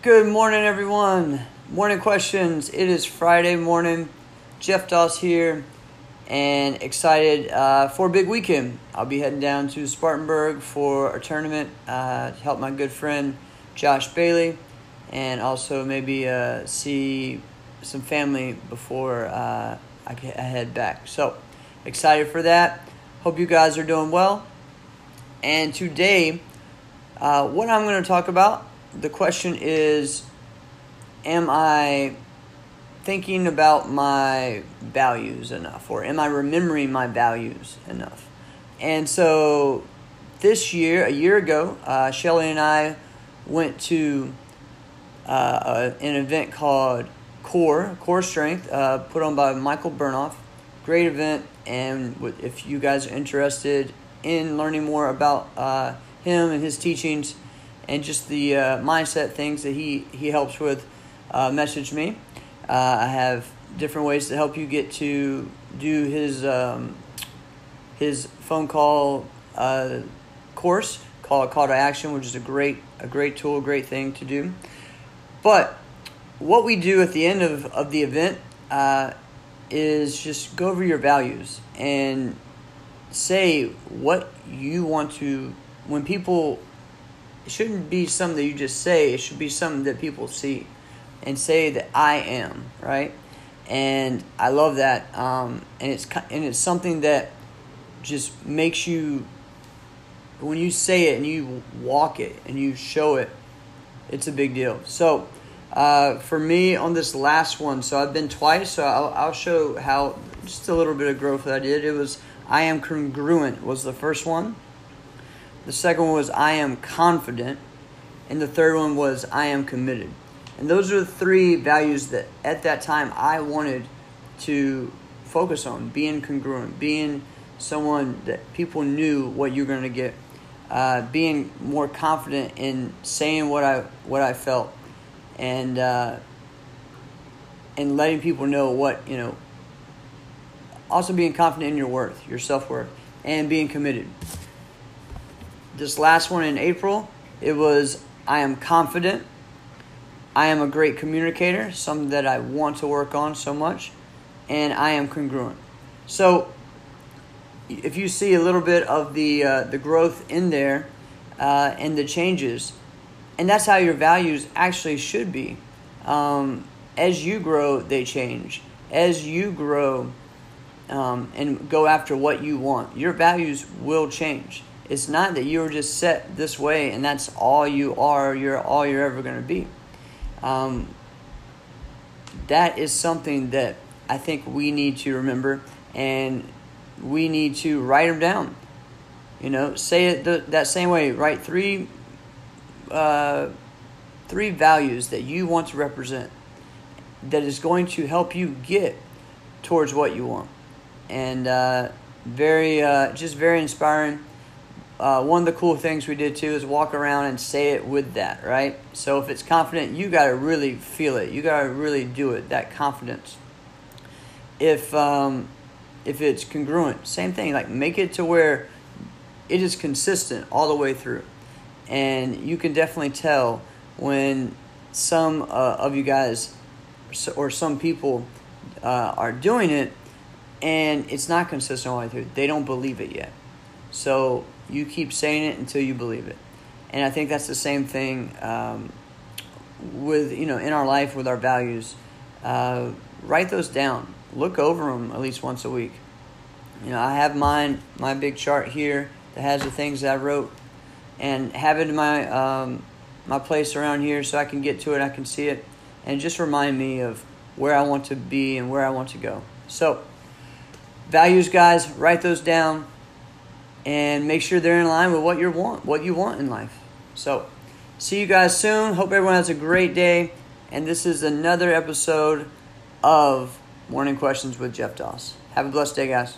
Good morning, everyone. Morning questions. It is Friday morning. Jeff Doss here, and excited uh, for a big weekend. I'll be heading down to Spartanburg for a tournament uh, to help my good friend Josh Bailey, and also maybe uh, see some family before uh, I, head back. So excited for that. Hope you guys are doing well. And today, uh, what I'm going to talk about the question is Am I thinking about my values enough? Or am I remembering my values enough? And so this year, a year ago, uh, Shelly and I went to uh, an event called Core, Core Strength, uh, put on by Michael Bernoff. Great event. And if you guys are interested in learning more about uh, him and his teachings, and just the uh, mindset things that he, he helps with, uh, message me. Uh, I have different ways to help you get to do his um, his phone call uh, course called Call to Action, which is a great a great tool, a great thing to do. But what we do at the end of, of the event uh, is just go over your values and say what you want to when people it shouldn't be something that you just say, it should be something that people see and say that I am, right? And I love that. Um, and it's and it's something that just makes you when you say it and you walk it and you show it, it's a big deal. So, uh, for me on this last one, so I've been twice, so I'll, I'll show how just a little bit of growth that I did. It was I am congruent was the first one. The second one was I am confident. And the third one was I am committed. And those are the three values that at that time I wanted to focus on being congruent, being someone that people knew what you're going to get, uh, being more confident in saying what I what I felt, and uh, and letting people know what you know. Also, being confident in your worth, your self worth, and being committed this last one in April, it was I am confident. I am a great communicator, something that I want to work on so much, and I am congruent. So, if you see a little bit of the uh, the growth in there uh, and the changes, and that's how your values actually should be. Um, as you grow, they change. As you grow um, and go after what you want, your values will change. It's not that you are just set this way and that's all you are, you're all you're ever going to be. Um, that is something that I think we need to remember and we need to write them down. You know, say it the, that same way. Write three, uh, three values that you want to represent that is going to help you get towards what you want. And uh, very, uh, just very inspiring uh, one of the cool things we did too is walk around and say it with that, right? So if it's confident, you got to really feel it. You got to really do it. That confidence. If um, if it's congruent, same thing. Like make it to where it is consistent all the way through, and you can definitely tell when some uh, of you guys or some people uh, are doing it, and it's not consistent all the way through. They don't believe it yet. So you keep saying it until you believe it. And I think that's the same thing um, with, you know, in our life with our values. Uh, write those down. Look over them at least once a week. You know, I have mine, my big chart here that has the things I wrote, and have it in my um, my place around here so I can get to it, I can see it, and just remind me of where I want to be and where I want to go. So, values, guys, write those down and make sure they're in line with what you want, what you want in life. So, see you guys soon. Hope everyone has a great day. And this is another episode of Morning Questions with Jeff Doss. Have a blessed day, guys.